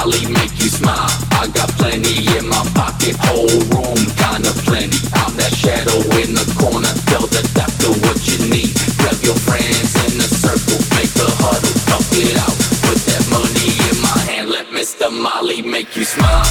Molly make you smile. I got plenty in my pocket, whole room kinda plenty. I'm that shadow in the corner, tell the doctor what you need. Grab your friends in a circle, make a huddle, talk it out. Put that money in my hand, let Mr. Molly make you smile.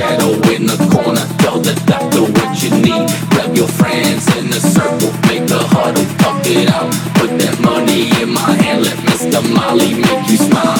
Shadow in the corner. Tell the doctor what you need. Grab your friends in a circle, make a huddle, talk it out. Put that money in my hand, let Mr. Molly make you smile.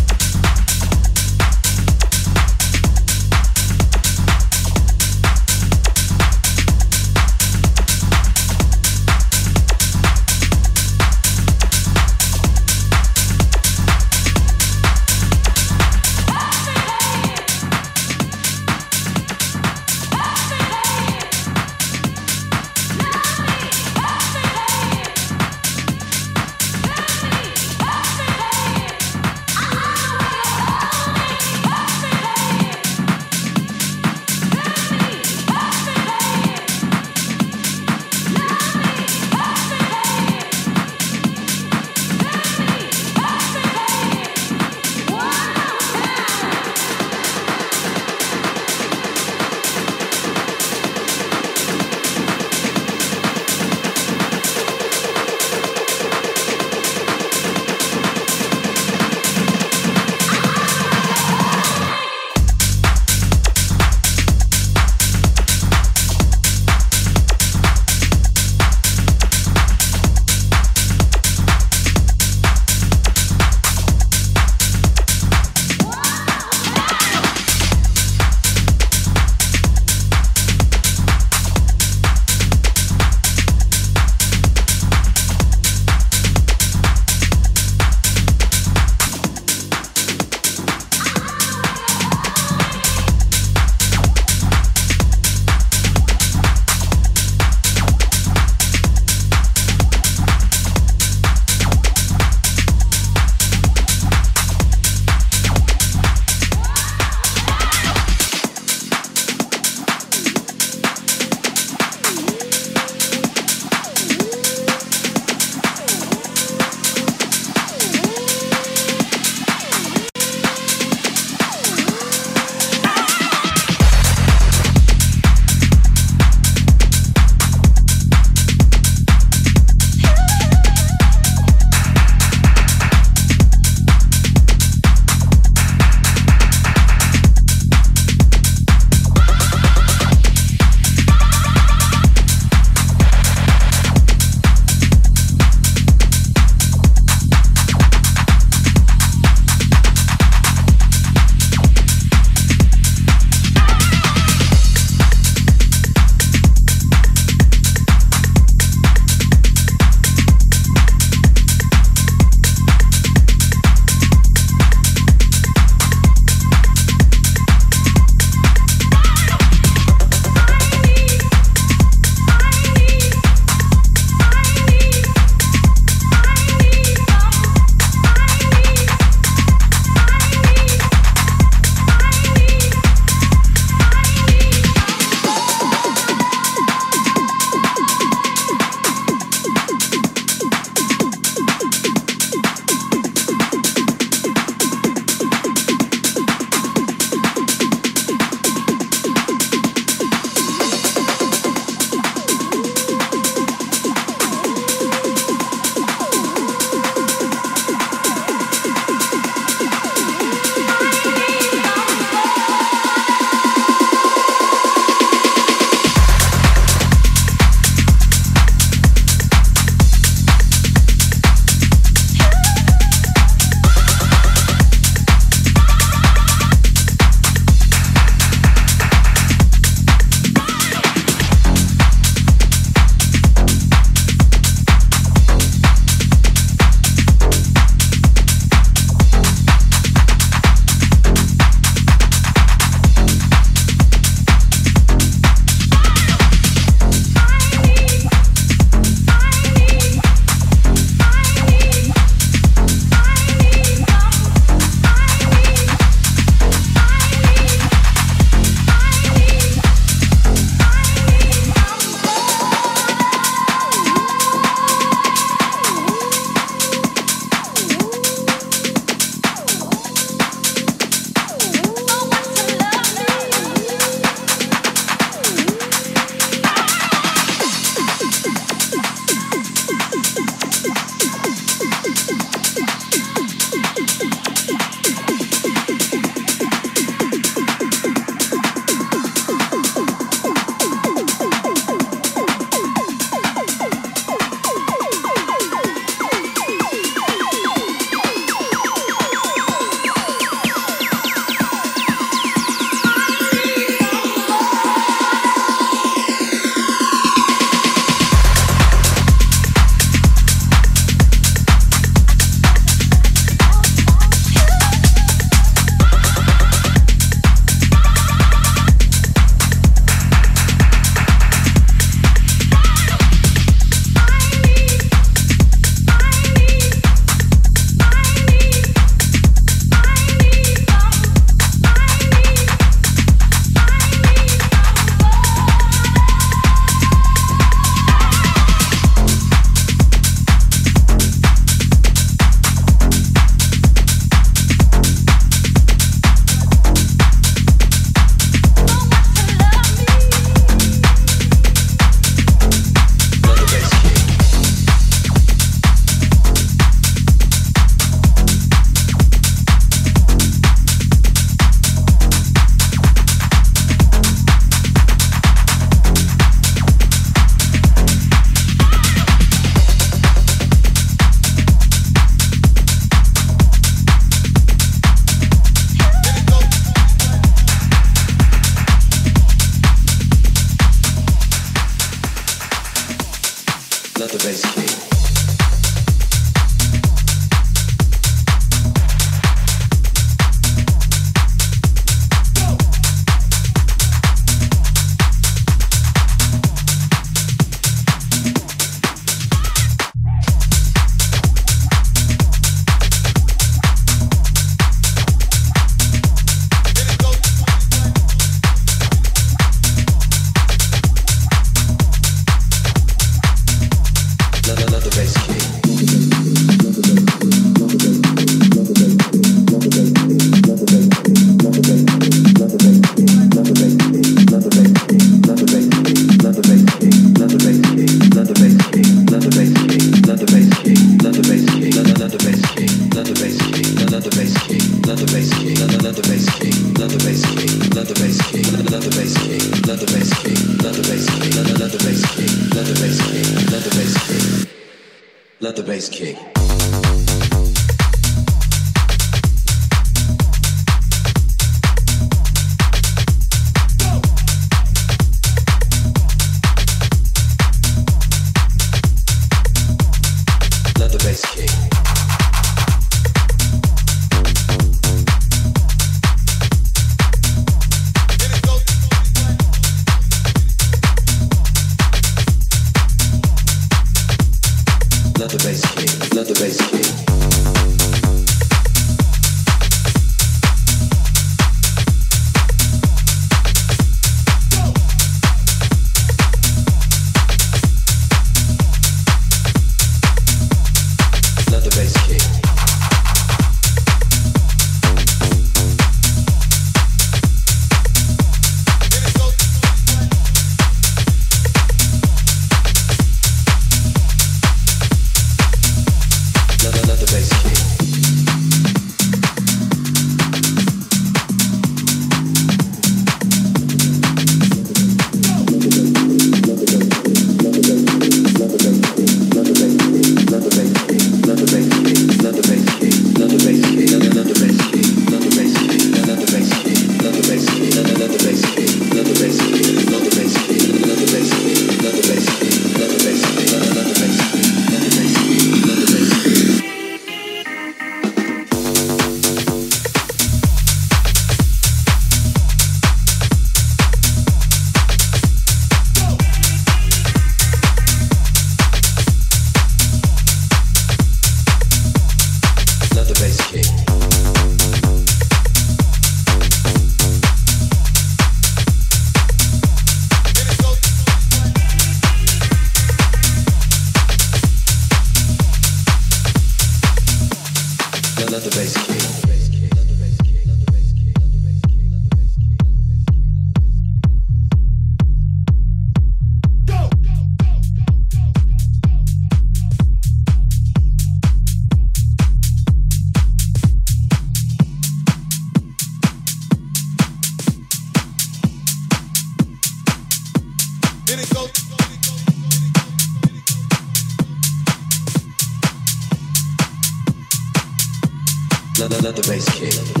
bass kick.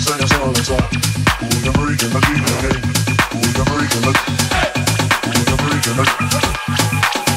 Move, move.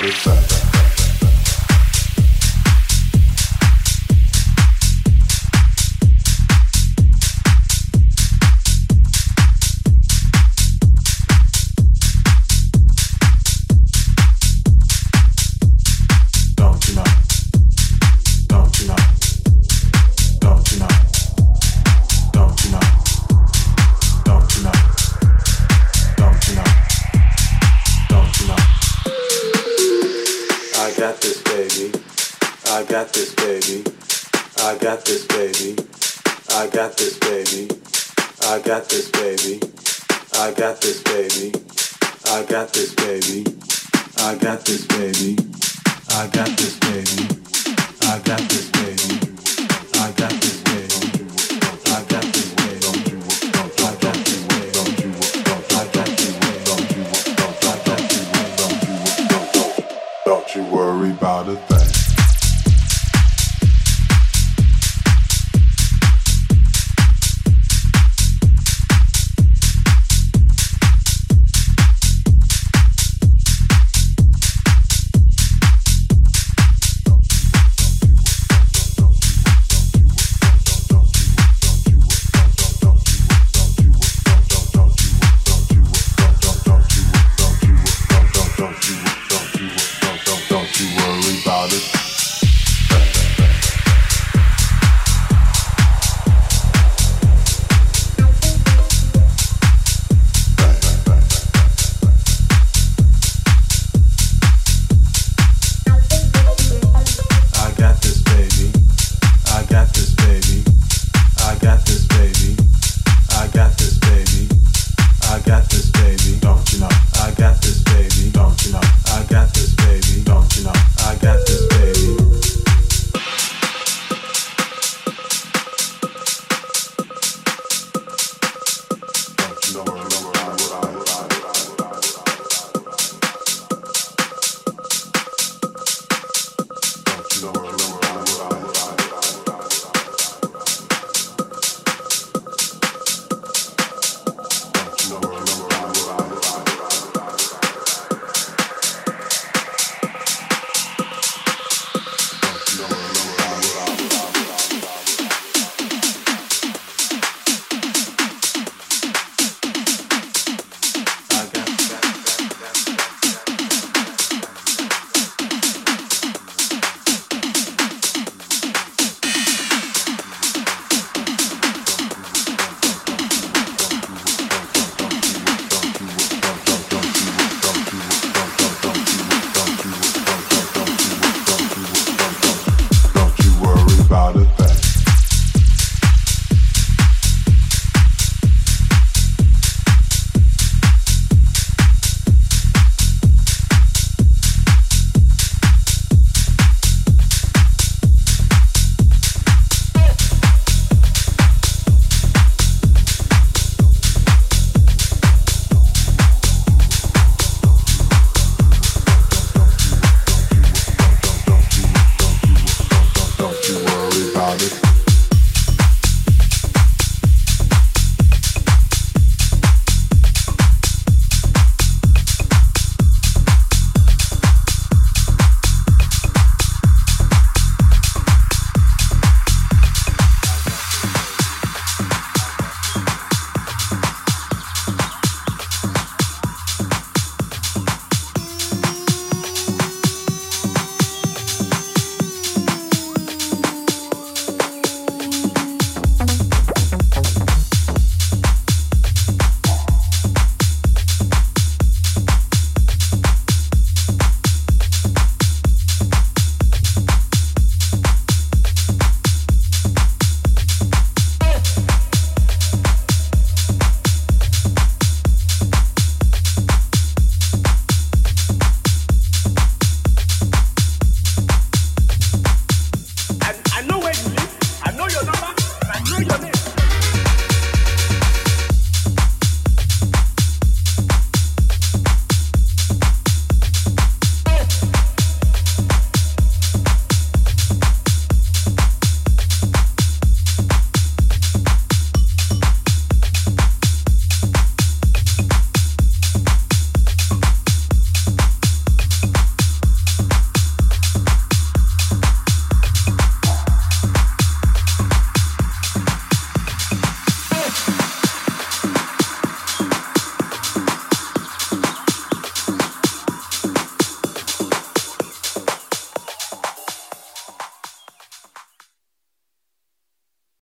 Spotify.